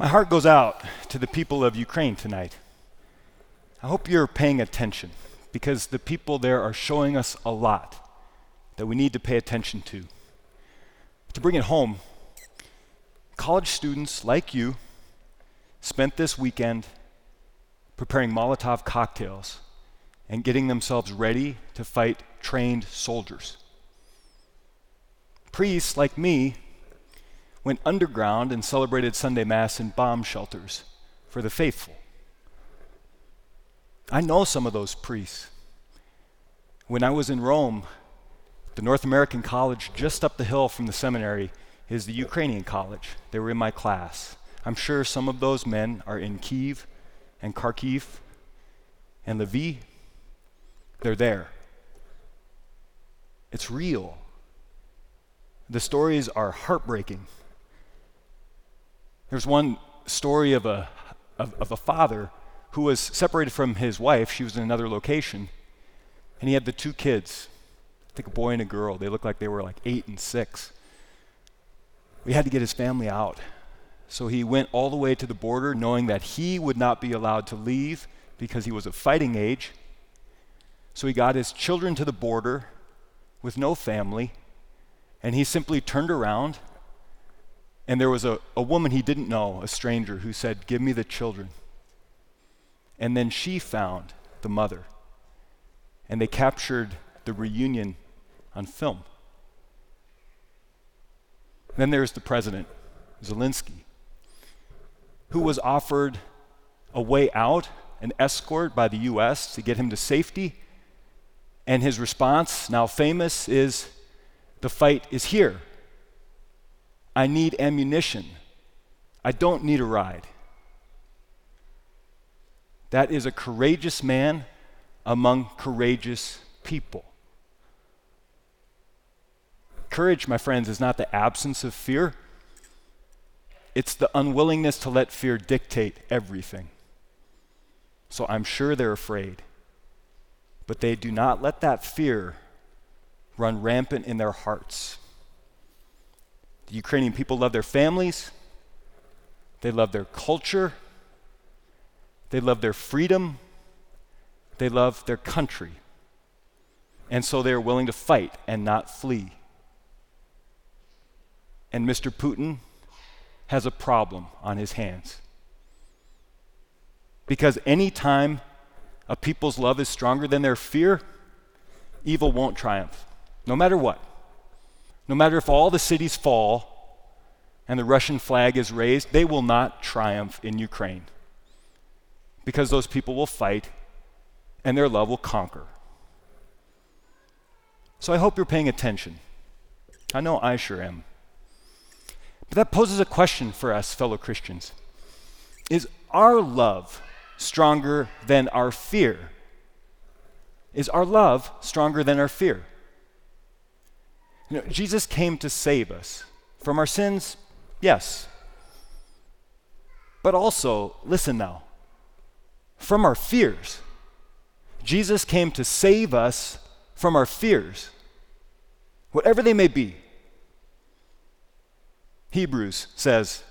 My heart goes out to the people of Ukraine tonight. I hope you're paying attention because the people there are showing us a lot that we need to pay attention to. To bring it home, college students like you spent this weekend preparing Molotov cocktails and getting themselves ready to fight trained soldiers. Priests like me went underground and celebrated Sunday Mass in bomb shelters for the faithful. I know some of those priests. When I was in Rome, the North American college just up the hill from the seminary is the Ukrainian college. They were in my class. I'm sure some of those men are in Kiev and Kharkiv and Lviv. They're there. It's real. The stories are heartbreaking. There's one story of a, of, of, a father who was separated from his wife. She was in another location. And he had the two kids, I think a boy and a girl. They looked like they were like eight and six. We had to get his family out. So he went all the way to the border knowing that he would not be allowed to leave because he was of fighting age. So he got his children to the border with no family, and he simply turned around and there was a, a woman he didn't know, a stranger, who said, Give me the children. And then she found the mother. And they captured the reunion on film. Then there's the president, Zelensky, who was offered a way out, an escort by the U.S. to get him to safety. And his response, now famous, is the fight is here. I need ammunition. I don't need a ride. That is a courageous man among courageous people. Courage, my friends, is not the absence of fear, it's the unwillingness to let fear dictate everything. So I'm sure they're afraid, but they do not let that fear run rampant in their hearts. The Ukrainian people love their families, they love their culture, they love their freedom, they love their country. And so they are willing to fight and not flee. And Mr. Putin has a problem on his hands. Because anytime a people's love is stronger than their fear, evil won't triumph, no matter what. No matter if all the cities fall and the Russian flag is raised, they will not triumph in Ukraine because those people will fight and their love will conquer. So I hope you're paying attention. I know I sure am. But that poses a question for us, fellow Christians. Is our love stronger than our fear? Is our love stronger than our fear? You know, Jesus came to save us from our sins, yes. But also, listen now, from our fears. Jesus came to save us from our fears, whatever they may be. Hebrews says,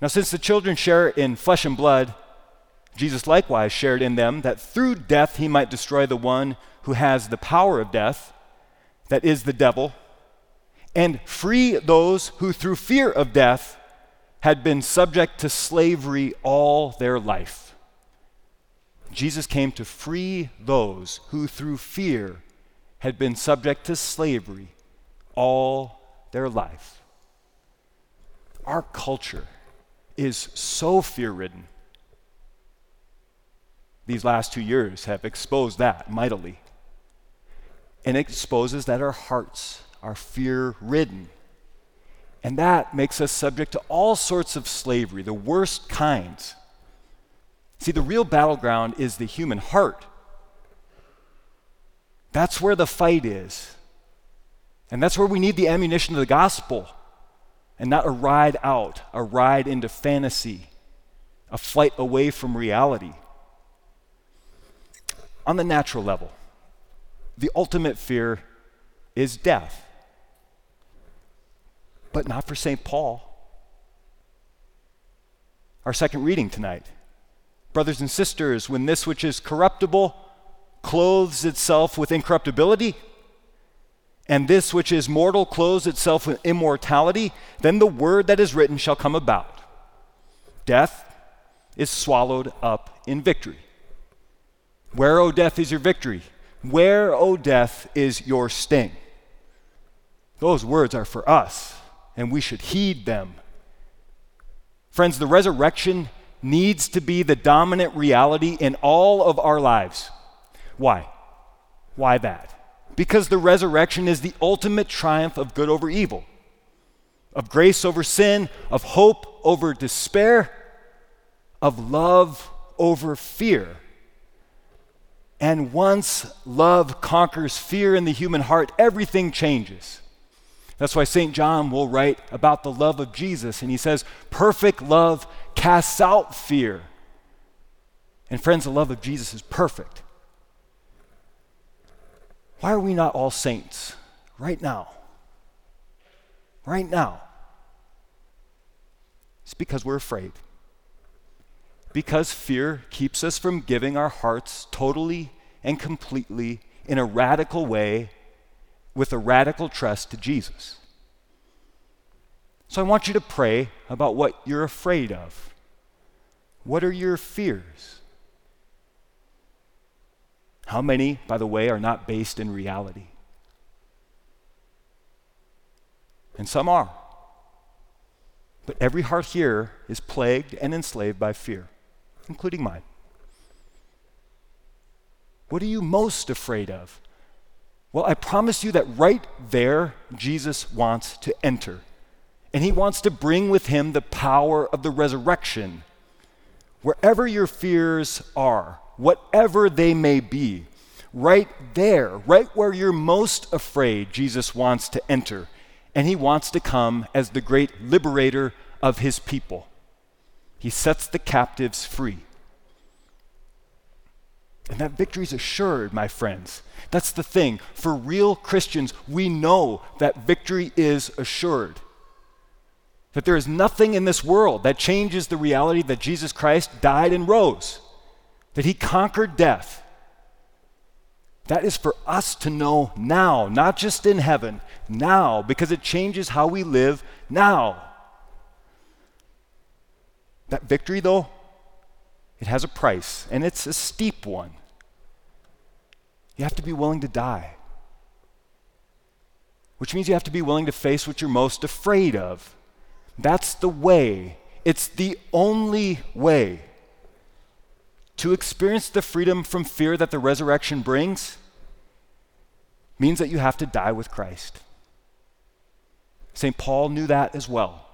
Now, since the children share in flesh and blood, Jesus likewise shared in them that through death he might destroy the one who has the power of death that is the devil, and free those who through fear of death had been subject to slavery all their life. Jesus came to free those who through fear had been subject to slavery all their life. Our culture is so fear ridden. These last two years have exposed that mightily and it exposes that our hearts are fear ridden. And that makes us subject to all sorts of slavery, the worst kinds. See, the real battleground is the human heart. That's where the fight is. And that's where we need the ammunition of the gospel and not a ride out, a ride into fantasy, a flight away from reality. On the natural level, the ultimate fear is death. But not for St. Paul. our second reading tonight. Brothers and sisters, when this which is corruptible clothes itself with incorruptibility, and this which is mortal clothes itself with immortality, then the word that is written shall come about. Death is swallowed up in victory. Where, O death, is your victory? Where, O death, is your sting? Those words are for us, and we should heed them. Friends, the resurrection needs to be the dominant reality in all of our lives. Why? Why that? Because the resurrection is the ultimate triumph of good over evil, of grace over sin, of hope over despair, of love over fear. And once love conquers fear in the human heart, everything changes. That's why St. John will write about the love of Jesus, and he says, Perfect love casts out fear. And friends, the love of Jesus is perfect. Why are we not all saints right now? Right now. It's because we're afraid because fear keeps us from giving our hearts totally and completely in a radical way with a radical trust to Jesus. So I want you to pray about what you're afraid of. What are your fears? How many, by the way, are not based in reality? And some are. But every heart here is plagued and enslaved by fear including mine. What are you most afraid of? Well, I promise you that right there, Jesus wants to enter. And he wants to bring with him the power of the resurrection. Wherever your fears are, whatever they may be, right there, right where you're most afraid, Jesus wants to enter. And he wants to come as the great liberator of his people. He sets the captives free. And that victory is assured, my friends. That's the thing. For real Christians, we know that victory is assured. That there is nothing in this world that changes the reality that Jesus Christ died and rose, that he conquered death. That is for us to know now, not just in heaven, now, because it changes how we live now. That victory, though, it has a price, and it's a steep one. You have to be willing to die, which means you have to be willing to face what you're most afraid of. That's the way, it's the only way to experience the freedom from fear that the resurrection brings means that you have to die with Christ. St. Paul knew that as well.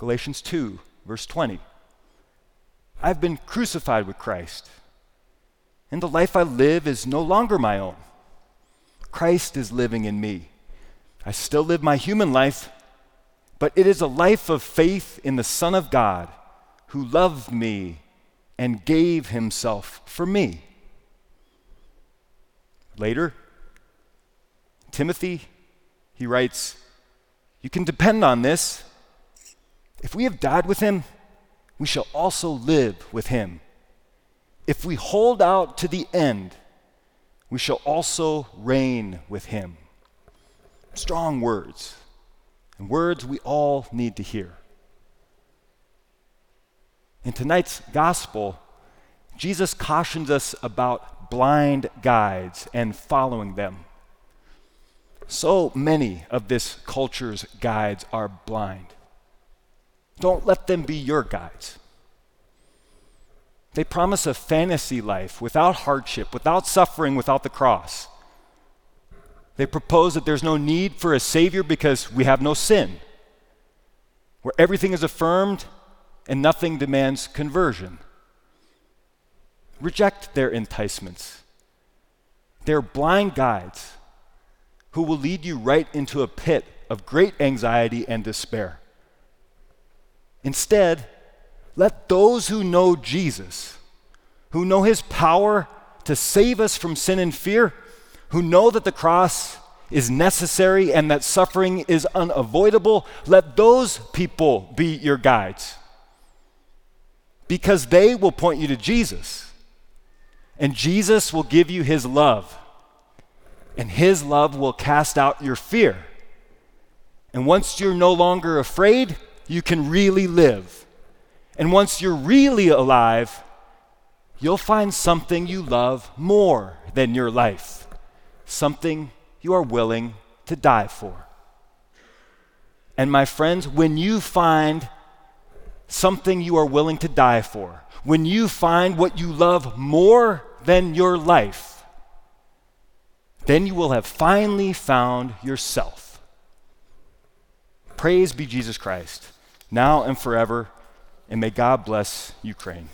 Galatians 2 Verse 20 I've been crucified with Christ, and the life I live is no longer my own. Christ is living in me. I still live my human life, but it is a life of faith in the Son of God who loved me and gave himself for me. Later, Timothy, he writes, You can depend on this if we have died with him, we shall also live with him. If we hold out to the end, we shall also reign with him. Strong words, and words we all need to hear. In tonight's gospel, Jesus cautions us about blind guides and following them. So many of this culture's guides are blind. Don't let them be your guides. They promise a fantasy life without hardship, without suffering, without the cross. They propose that there's no need for a Savior because we have no sin, where everything is affirmed and nothing demands conversion. Reject their enticements. They're blind guides who will lead you right into a pit of great anxiety and despair. Instead, let those who know Jesus, who know his power to save us from sin and fear, who know that the cross is necessary and that suffering is unavoidable, let those people be your guides. because they will point you to Jesus. And Jesus will give you his love. And his love will cast out your fear. And once you're no longer afraid, you can really live. And once you're really alive, you'll find something you love more than your life, something you are willing to die for. And my friends, when you find something you are willing to die for, when you find what you love more than your life, then you will have finally found yourself. Praise be Jesus Christ, now and forever, and may God bless Ukraine.